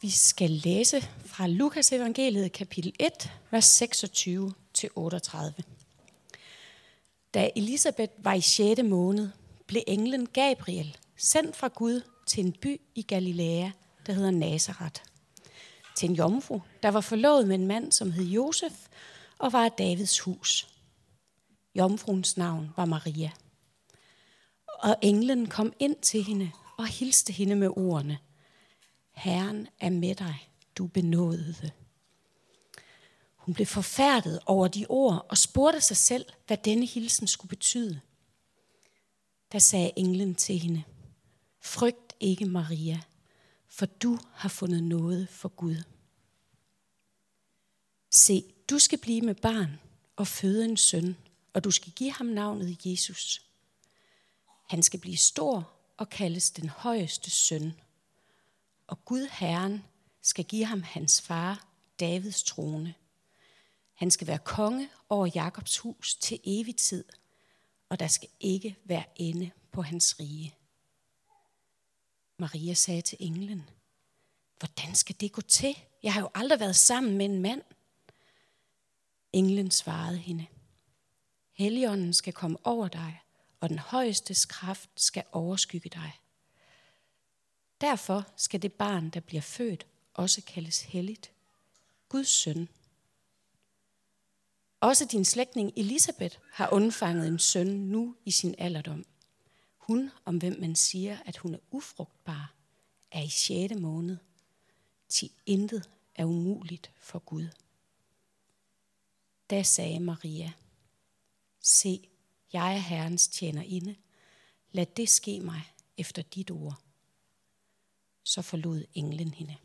vi skal læse fra Lukas evangeliet kapitel 1, vers 26 til 38. Da Elisabeth var i 6. måned, blev englen Gabriel sendt fra Gud til en by i Galilea, der hedder Nazareth. Til en jomfru, der var forlovet med en mand, som hed Josef, og var af Davids hus. Jomfruens navn var Maria. Og englen kom ind til hende og hilste hende med ordene. Herren er med dig, du benådede. Hun blev forfærdet over de ord og spurgte sig selv, hvad denne hilsen skulle betyde. Da sagde englen til hende, Frygt ikke, Maria, for du har fundet noget for Gud. Se, du skal blive med barn og føde en søn, og du skal give ham navnet Jesus. Han skal blive stor og kaldes den højeste søn. Og Gud Herren skal give ham hans far, Davids trone. Han skal være konge over Jakobs hus til evig tid, og der skal ikke være ende på hans rige. Maria sagde til englen, hvordan skal det gå til? Jeg har jo aldrig været sammen med en mand. Englen svarede hende, Helligånden skal komme over dig, og den højeste kraft skal overskygge dig. Derfor skal det barn, der bliver født, også kaldes helligt. Guds søn. Også din slægtning Elisabeth har undfanget en søn nu i sin alderdom. Hun, om hvem man siger, at hun er ufrugtbar, er i 6. måned. Til intet er umuligt for Gud. Da sagde Maria, Se, jeg er Herrens tjenerinde. Lad det ske mig efter dit ord. Så forlod englen hende.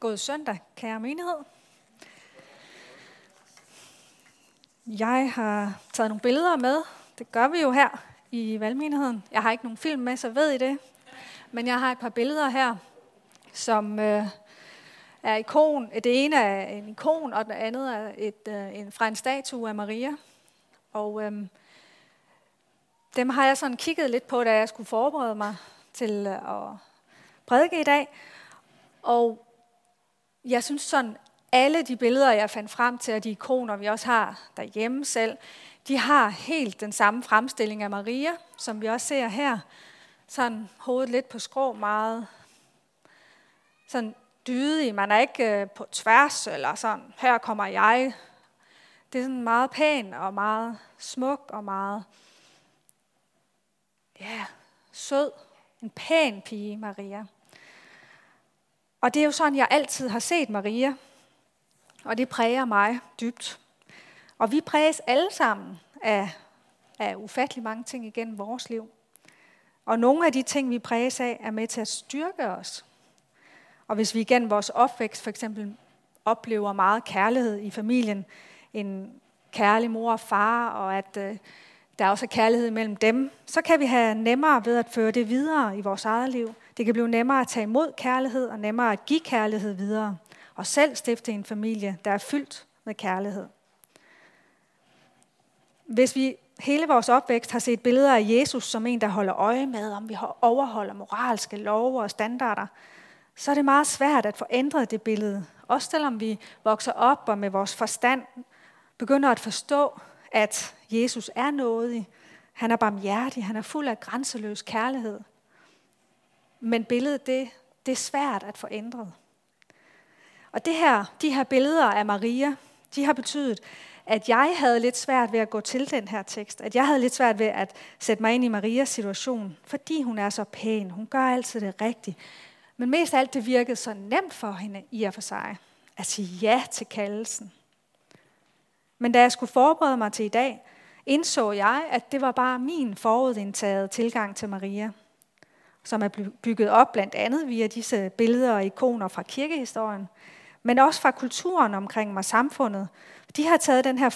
God søndag, kære menighed. Jeg har taget nogle billeder med. Det gør vi jo her i valgmenigheden. Jeg har ikke nogen film med, så ved I det. Men jeg har et par billeder her, som øh, er ikon. Det ene er en ikon, og det andet er et, øh, en, fra en statue af Maria. Og øh, dem har jeg sådan kigget lidt på, da jeg skulle forberede mig til øh, at prædike i dag. Og jeg synes sådan, alle de billeder, jeg fandt frem til, og de ikoner, vi også har derhjemme selv, de har helt den samme fremstilling af Maria, som vi også ser her. Sådan hovedet lidt på skrå, meget sådan dydig. Man er ikke øh, på tværs, eller sådan, her kommer jeg. Det er sådan meget pæn og meget smuk og meget, ja, sød. En pæn pige, Maria. Og det er jo sådan, jeg altid har set Maria. Og det præger mig dybt. Og vi præges alle sammen af, af ufattelig mange ting igennem vores liv. Og nogle af de ting, vi præges af, er med til at styrke os. Og hvis vi igennem vores opvækst for eksempel oplever meget kærlighed i familien, en kærlig mor og far, og at øh, der også er kærlighed mellem dem, så kan vi have nemmere ved at føre det videre i vores eget liv. Det kan blive nemmere at tage imod kærlighed, og nemmere at give kærlighed videre, og selv stifte en familie, der er fyldt med kærlighed. Hvis vi hele vores opvækst har set billeder af Jesus som en, der holder øje med, om vi overholder moralske love og standarder, så er det meget svært at få ændret det billede. Også selvom vi vokser op og med vores forstand begynder at forstå, at Jesus er nådig, han er barmhjertig, han er fuld af grænseløs kærlighed. Men billedet, det, det er svært at få ændret. Og det her, de her billeder af Maria, de har betydet, at jeg havde lidt svært ved at gå til den her tekst. At jeg havde lidt svært ved at sætte mig ind i Marias situation, fordi hun er så pæn. Hun gør altid det rigtige. Men mest af alt, det virkede så nemt for hende i og for sig at sige ja til kaldelsen. Men da jeg skulle forberede mig til i dag, indså jeg, at det var bare min forudindtaget tilgang til Maria, som er bygget op blandt andet via disse billeder og ikoner fra kirkehistorien, men også fra kulturen omkring mig, samfundet. De har taget den her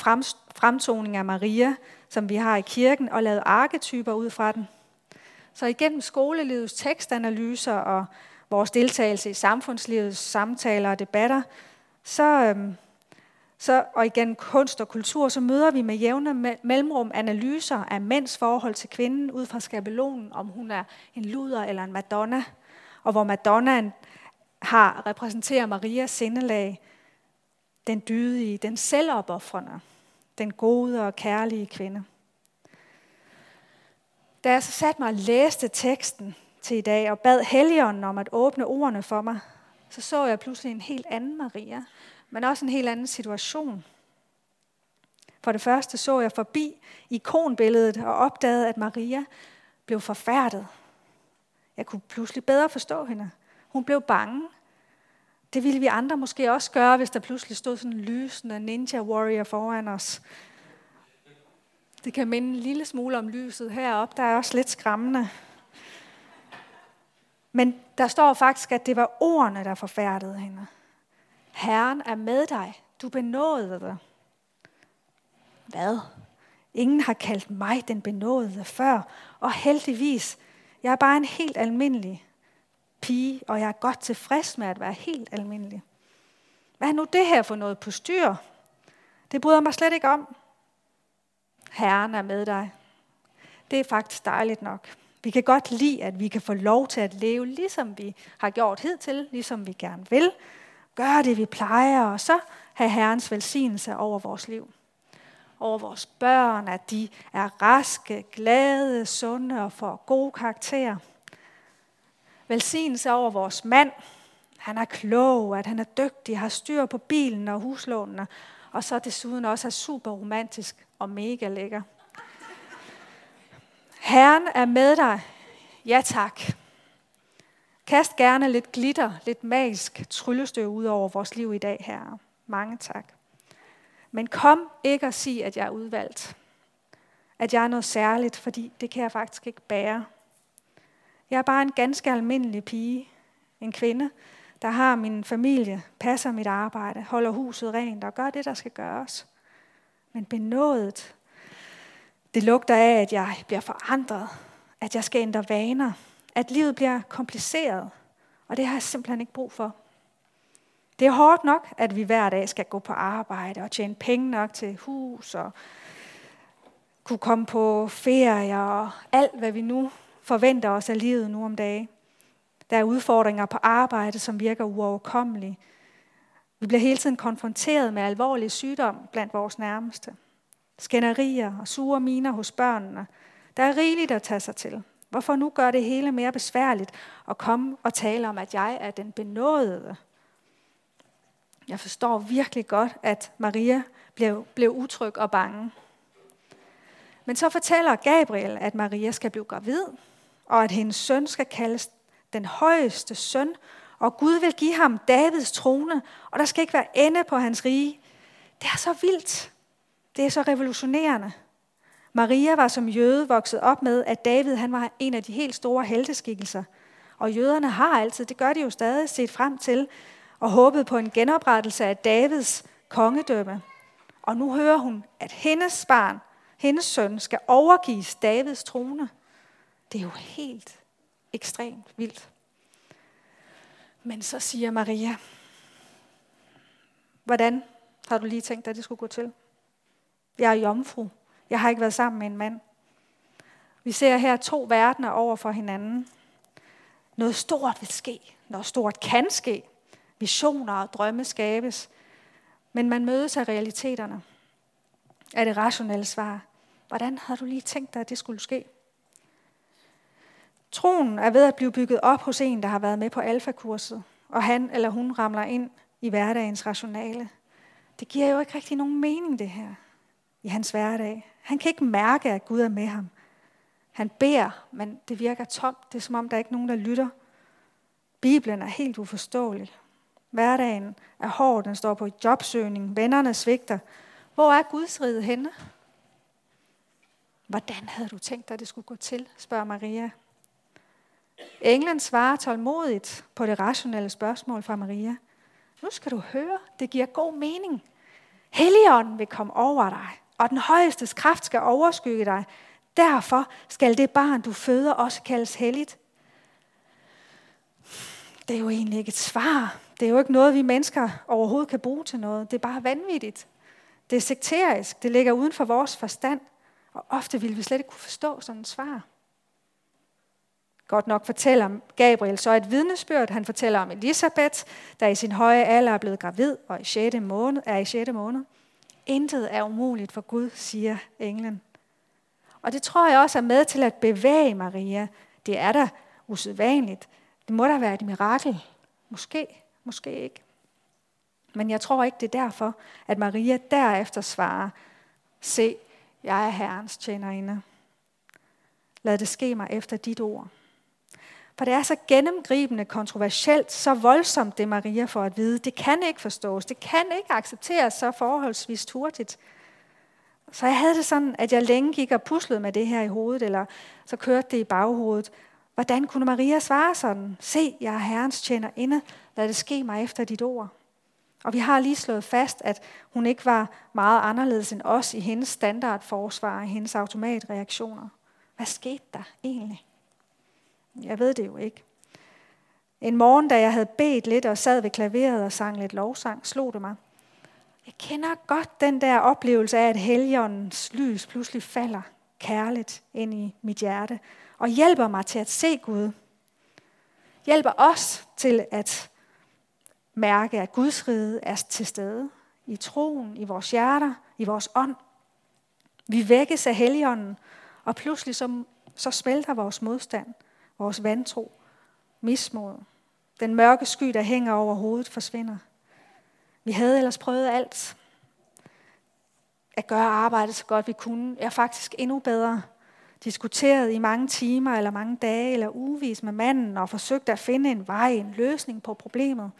fremtoning af Maria, som vi har i kirken, og lavet arketyper ud fra den. Så igennem skolelivets tekstanalyser og vores deltagelse i samfundslivets samtaler og debatter, så, øhm, så, og igen kunst og kultur, så møder vi med jævne mellemrum analyser af mænds forhold til kvinden ud fra skabelonen, om hun er en luder eller en madonna, og hvor madonnaen har repræsenterer Marias sindelag, den dydige, den selvopoffrende, den gode og kærlige kvinde. Da jeg så satte mig og læste teksten til i dag og bad Helligånden om at åbne ordene for mig, så så jeg pludselig en helt anden Maria, men også en helt anden situation. For det første så jeg forbi ikonbilledet og opdagede, at Maria blev forfærdet. Jeg kunne pludselig bedre forstå hende. Hun blev bange. Det ville vi andre måske også gøre, hvis der pludselig stod sådan en lysende ninja warrior foran os. Det kan minde en lille smule om lyset heroppe. Der er også lidt skræmmende. Men der står faktisk, at det var ordene, der forfærdede hende. Herren er med dig. Du benådede det. Hvad? Ingen har kaldt mig den benådede før, og heldigvis, jeg er bare en helt almindelig pige, og jeg er godt tilfreds med at være helt almindelig. Hvad er nu det her for noget på styr? Det bryder mig slet ikke om. Herren er med dig. Det er faktisk dejligt nok. Vi kan godt lide, at vi kan få lov til at leve, ligesom vi har gjort hidtil, ligesom vi gerne vil. Gøre det, vi plejer, og så have Herrens velsignelse over vores liv. Over vores børn, at de er raske, glade, sunde og får gode karakterer. Velsignelse over vores mand. Han er klog, at han er dygtig, har styr på bilen og huslånene, og så desuden også er super romantisk og mega lækker. Herren er med dig. Ja tak. Kast gerne lidt glitter, lidt magisk tryllestøv ud over vores liv i dag, herre. Mange tak. Men kom ikke og sig, at jeg er udvalgt. At jeg er noget særligt, fordi det kan jeg faktisk ikke bære. Jeg er bare en ganske almindelig pige. En kvinde, der har min familie, passer mit arbejde, holder huset rent og gør det, der skal gøres. Men benådet, det lugter af, at jeg bliver forandret, at jeg skal ændre vaner, at livet bliver kompliceret, og det har jeg simpelthen ikke brug for. Det er hårdt nok, at vi hver dag skal gå på arbejde og tjene penge nok til hus og kunne komme på ferie og alt, hvad vi nu forventer os af livet nu om dagen. Der er udfordringer på arbejde, som virker uoverkommelige. Vi bliver hele tiden konfronteret med alvorlig sygdom blandt vores nærmeste. Skænderier og sure miner hos børnene. Der er rigeligt at tage sig til. Hvorfor nu gør det hele mere besværligt at komme og tale om, at jeg er den benådede? Jeg forstår virkelig godt, at Maria blev, blev utryg og bange. Men så fortæller Gabriel, at Maria skal blive gravid, og at hendes søn skal kaldes den højeste søn, og Gud vil give ham Davids trone, og der skal ikke være ende på hans rige. Det er så vildt. Det er så revolutionerende. Maria var som jøde vokset op med, at David han var en af de helt store helteskikkelser. Og jøderne har altid, det gør de jo stadig, set frem til og håbet på en genoprettelse af Davids kongedømme. Og nu hører hun, at hendes barn, hendes søn, skal overgives Davids trone. Det er jo helt ekstremt vildt. Men så siger Maria, hvordan har du lige tænkt dig, at det skulle gå til? Jeg er jomfru. Jeg har ikke været sammen med en mand. Vi ser her to verdener over for hinanden. Noget stort vil ske. Noget stort kan ske. Visioner og drømme skabes. Men man mødes af realiteterne. Er det rationelle svar? Hvordan har du lige tænkt dig, at det skulle ske? Troen er ved at blive bygget op hos en, der har været med på alfakurset, og han eller hun ramler ind i hverdagens rationale. Det giver jo ikke rigtig nogen mening, det her, i hans hverdag. Han kan ikke mærke, at Gud er med ham. Han beder, men det virker tomt. Det er som om, der er ikke nogen, der lytter. Bibelen er helt uforståelig. Hverdagen er hård, den står på jobsøgning, vennerne svigter. Hvor er Guds rige henne? Hvordan havde du tænkt dig, at det skulle gå til, spørger Maria. Englen svarer tålmodigt på det rationelle spørgsmål fra Maria. Nu skal du høre, det giver god mening. Helligånden vil komme over dig, og den højeste kraft skal overskygge dig. Derfor skal det barn, du føder, også kaldes helligt. Det er jo egentlig ikke et svar. Det er jo ikke noget, vi mennesker overhovedet kan bruge til noget. Det er bare vanvittigt. Det er sekterisk. Det ligger uden for vores forstand. Og ofte vil vi slet ikke kunne forstå sådan et svar. Godt nok fortæller Gabriel så et vidnesbyrd. Han fortæller om Elisabeth, der i sin høje alder er blevet gravid og i 6. måned, er i 6. måned. Intet er umuligt for Gud, siger englen. Og det tror jeg også er med til at bevæge Maria. Det er da usædvanligt. Det må da være et mirakel. Måske, måske ikke. Men jeg tror ikke, det er derfor, at Maria derefter svarer, se, jeg er Herrens tjenerinde. Lad det ske mig efter dit ord. For det er så gennemgribende, kontroversielt, så voldsomt det Maria får at vide. Det kan ikke forstås. Det kan ikke accepteres så forholdsvis hurtigt. Så jeg havde det sådan, at jeg længe gik og puslede med det her i hovedet, eller så kørte det i baghovedet. Hvordan kunne Maria svare sådan? Se, jeg er herrens tjener inde. Lad det ske mig efter dit ord. Og vi har lige slået fast, at hun ikke var meget anderledes end os i hendes standardforsvar, og hendes automatreaktioner. Hvad skete der egentlig? Jeg ved det jo ikke. En morgen, da jeg havde bedt lidt og sad ved klaveret og sang lidt lovsang, slog det mig. Jeg kender godt den der oplevelse af, at helgens lys pludselig falder kærligt ind i mit hjerte og hjælper mig til at se Gud. Hjælper os til at mærke, at Guds rige er til stede i troen, i vores hjerter, i vores ånd. Vi vækkes af helligånden, og pludselig så, så smelter vores modstand – vores vantro, mismod. Den mørke sky, der hænger over hovedet, forsvinder. Vi havde ellers prøvet alt. At gøre arbejdet så godt vi kunne, er faktisk endnu bedre. Diskuteret i mange timer, eller mange dage, eller ugevis med manden, og forsøgt at finde en vej, en løsning på problemet.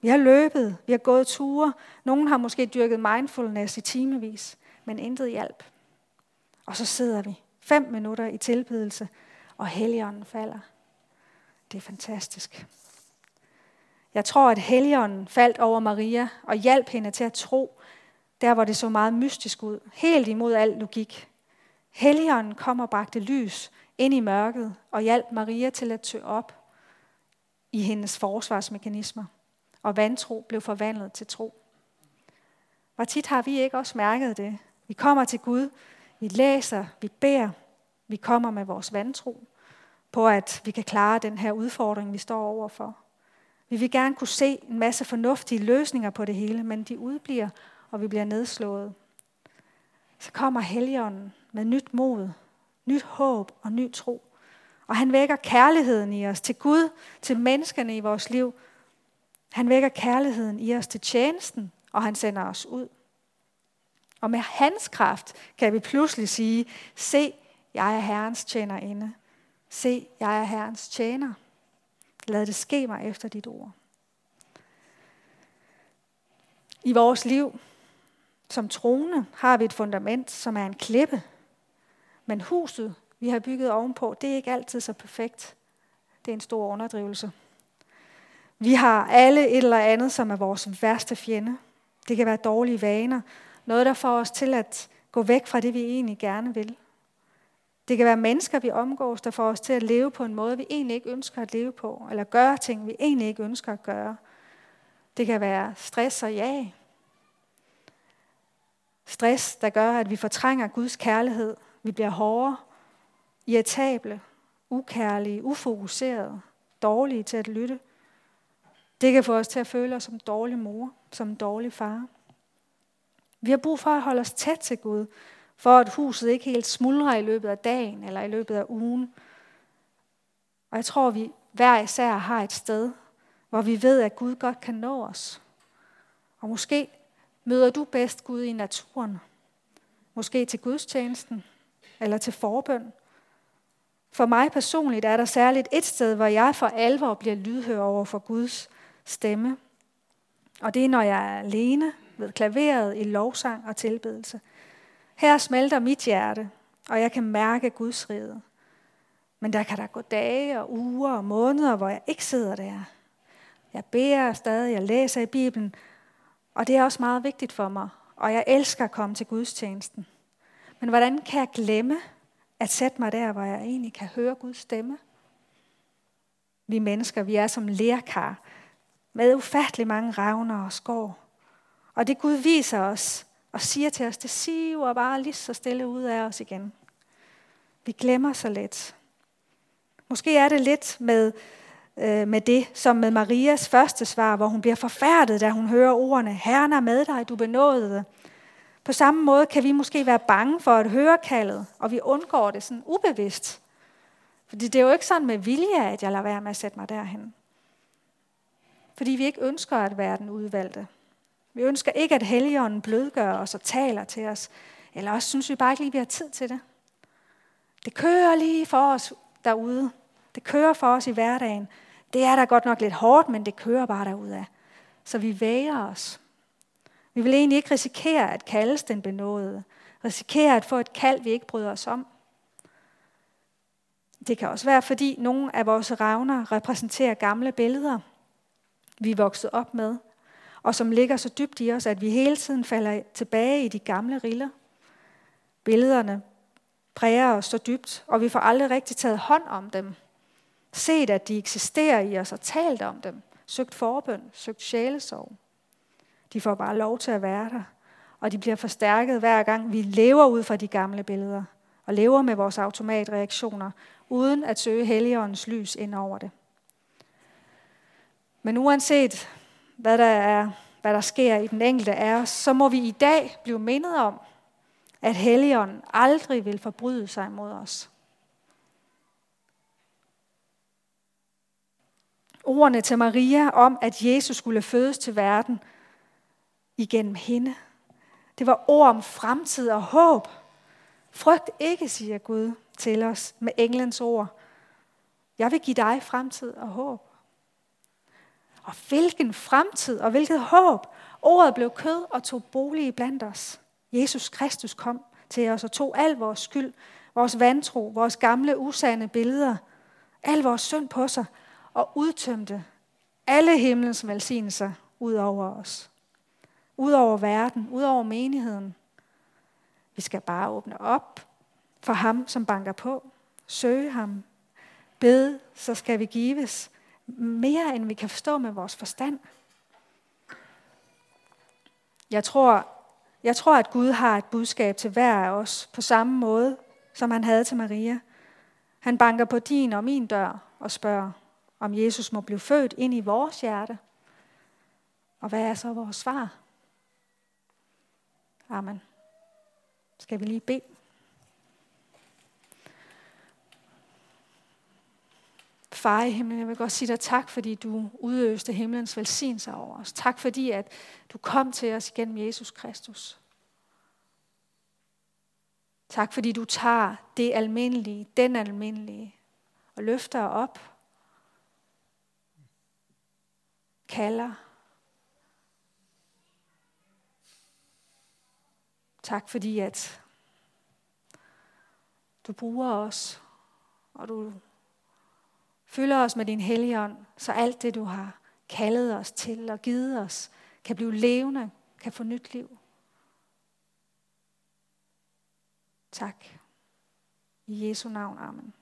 Vi har løbet, vi har gået ture. Nogen har måske dyrket mindfulness i timevis, men intet hjælp. Og så sidder vi fem minutter i tilbedelse og Helligånden falder. Det er fantastisk. Jeg tror, at Helligånden faldt over Maria og hjalp hende til at tro, der hvor det så meget mystisk ud, helt imod al logik. Helligånden kom og bragte lys ind i mørket og hjalp Maria til at tø op i hendes forsvarsmekanismer. Og vantro blev forvandlet til tro. Hvor tit har vi ikke også mærket det? Vi kommer til Gud, vi læser, vi beder, vi kommer med vores vantro på, at vi kan klare den her udfordring, vi står overfor. Vi vil gerne kunne se en masse fornuftige løsninger på det hele, men de udbliver, og vi bliver nedslået. Så kommer Helligånden med nyt mod, nyt håb og ny tro. Og han vækker kærligheden i os til Gud, til menneskerne i vores liv. Han vækker kærligheden i os til tjenesten, og han sender os ud. Og med hans kraft kan vi pludselig sige, se, jeg er Herrens tjenerinde. Se, jeg er Herrens tjener. Lad det ske mig efter dit ord. I vores liv som troende har vi et fundament, som er en klippe. Men huset, vi har bygget ovenpå, det er ikke altid så perfekt. Det er en stor underdrivelse. Vi har alle et eller andet, som er vores værste fjende. Det kan være dårlige vaner. Noget, der får os til at gå væk fra det, vi egentlig gerne vil. Det kan være mennesker, vi omgås, der får os til at leve på en måde, vi egentlig ikke ønsker at leve på, eller gøre ting, vi egentlig ikke ønsker at gøre. Det kan være stress og ja. Stress, der gør, at vi fortrænger Guds kærlighed. Vi bliver hårdere, irritable, ukærlige, ufokuserede, dårlige til at lytte. Det kan få os til at føle os som dårlig mor, som dårlig far. Vi har brug for at holde os tæt til Gud, for at huset ikke helt smuldrer i løbet af dagen eller i løbet af ugen. Og jeg tror, vi hver især har et sted, hvor vi ved, at Gud godt kan nå os. Og måske møder du bedst Gud i naturen. Måske til gudstjenesten eller til forbøn. For mig personligt er der særligt et sted, hvor jeg for alvor bliver lydhør over for Guds stemme. Og det er, når jeg er alene ved klaveret i lovsang og tilbedelse – her smelter mit hjerte, og jeg kan mærke Guds rige. Men der kan der gå dage og uger og måneder, hvor jeg ikke sidder der. Jeg beder stadig, jeg læser i Bibelen, og det er også meget vigtigt for mig. Og jeg elsker at komme til gudstjenesten. Men hvordan kan jeg glemme, at sætte mig der, hvor jeg egentlig kan høre Guds stemme. Vi mennesker, vi er som lærkar, med ufattelig mange ravner og skår. Og det Gud viser os og siger til os, det siver bare lige så stille ud af os igen. Vi glemmer så let. Måske er det lidt med, øh, med det, som med Marias første svar, hvor hun bliver forfærdet, da hun hører ordene, Herren er med dig, du benådede. På samme måde kan vi måske være bange for at høre kaldet, og vi undgår det sådan ubevidst. Fordi det er jo ikke sådan med vilje, at jeg lader være med at sætte mig derhen. Fordi vi ikke ønsker at være den udvalgte. Vi ønsker ikke, at Helligånden blødgør os og taler til os. Eller også synes vi bare ikke lige, vi har tid til det. Det kører lige for os derude. Det kører for os i hverdagen. Det er da godt nok lidt hårdt, men det kører bare derudad. Så vi væger os. Vi vil egentlig ikke risikere at kaldes den benåede. Risikere at få et kald, vi ikke bryder os om. Det kan også være, fordi nogle af vores ravner repræsenterer gamle billeder, vi er vokset op med, og som ligger så dybt i os, at vi hele tiden falder tilbage i de gamle riller. Billederne præger os så dybt, og vi får aldrig rigtig taget hånd om dem. Set, at de eksisterer i os og talt om dem. Søgt forbøn, søgt sjælesorg. De får bare lov til at være der. Og de bliver forstærket hver gang vi lever ud fra de gamle billeder. Og lever med vores automatreaktioner, uden at søge Helligåndens lys ind over det. Men uanset hvad der, er, hvad der sker i den enkelte af os, så må vi i dag blive mindet om, at Helligånden aldrig vil forbryde sig mod os. Ordene til Maria om, at Jesus skulle fødes til verden igennem hende. Det var ord om fremtid og håb. Frygt ikke, siger Gud til os med englens ord. Jeg vil give dig fremtid og håb. Og hvilken fremtid og hvilket håb. Ordet blev kød og tog bolig blandt os. Jesus Kristus kom til os og tog al vores skyld, vores vantro, vores gamle usande billeder, al vores synd på sig og udtømte alle himlens velsignelser ud over os. Ud over verden, ud over menigheden. Vi skal bare åbne op for ham, som banker på. Søge ham. Bede, så skal vi gives mere, end vi kan forstå med vores forstand. Jeg tror, jeg tror, at Gud har et budskab til hver af os på samme måde, som han havde til Maria. Han banker på din og min dør og spørger, om Jesus må blive født ind i vores hjerte. Og hvad er så vores svar? Amen. Skal vi lige bede? Far i himlen, jeg vil godt sige dig tak, fordi du udøste himlens velsignelse over os. Tak fordi, at du kom til os gennem Jesus Kristus. Tak fordi du tager det almindelige, den almindelige, og løfter op, kalder. Tak fordi, at du bruger os, og du fylder os med din helligånd, så alt det, du har kaldet os til og givet os, kan blive levende, kan få nyt liv. Tak. I Jesu navn. Amen.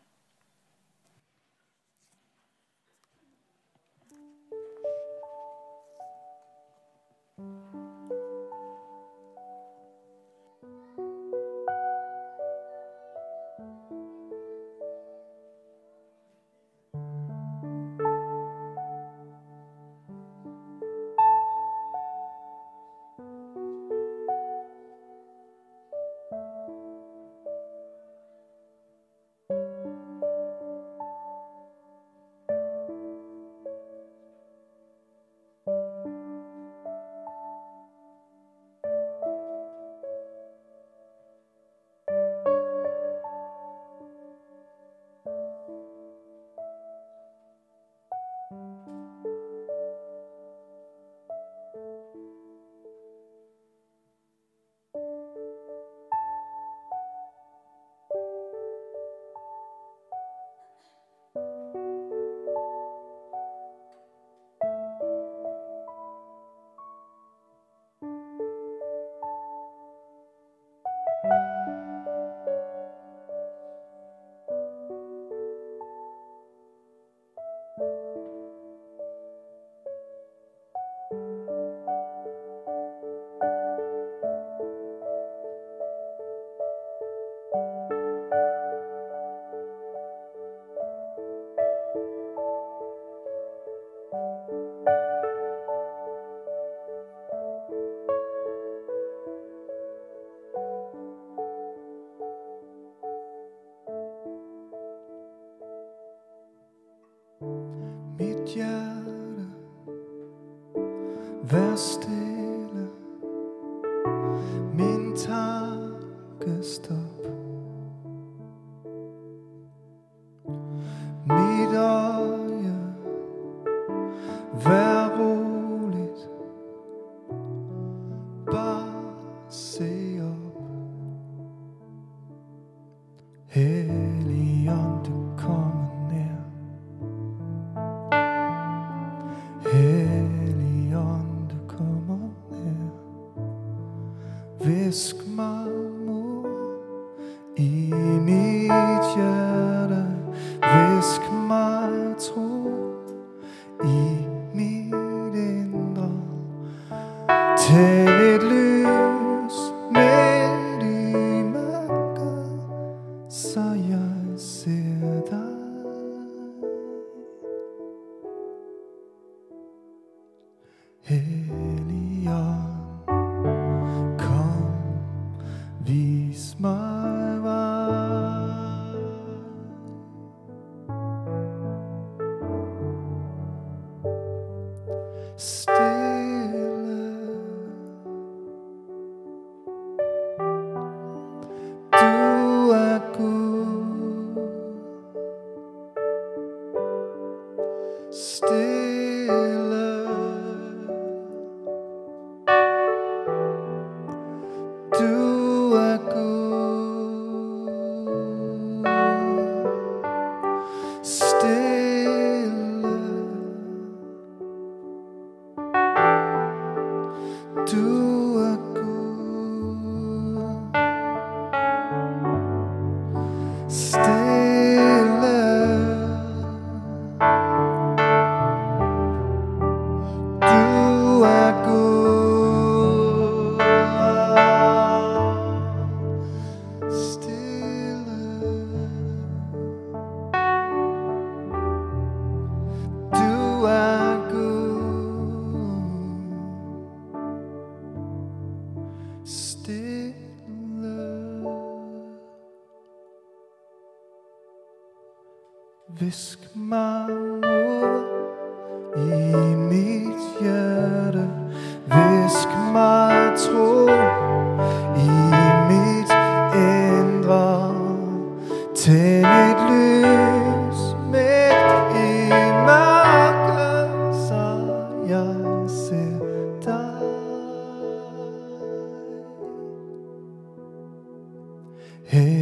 hjerte. Værste Visk mig mod i mit hjerte. Visk mig Hey.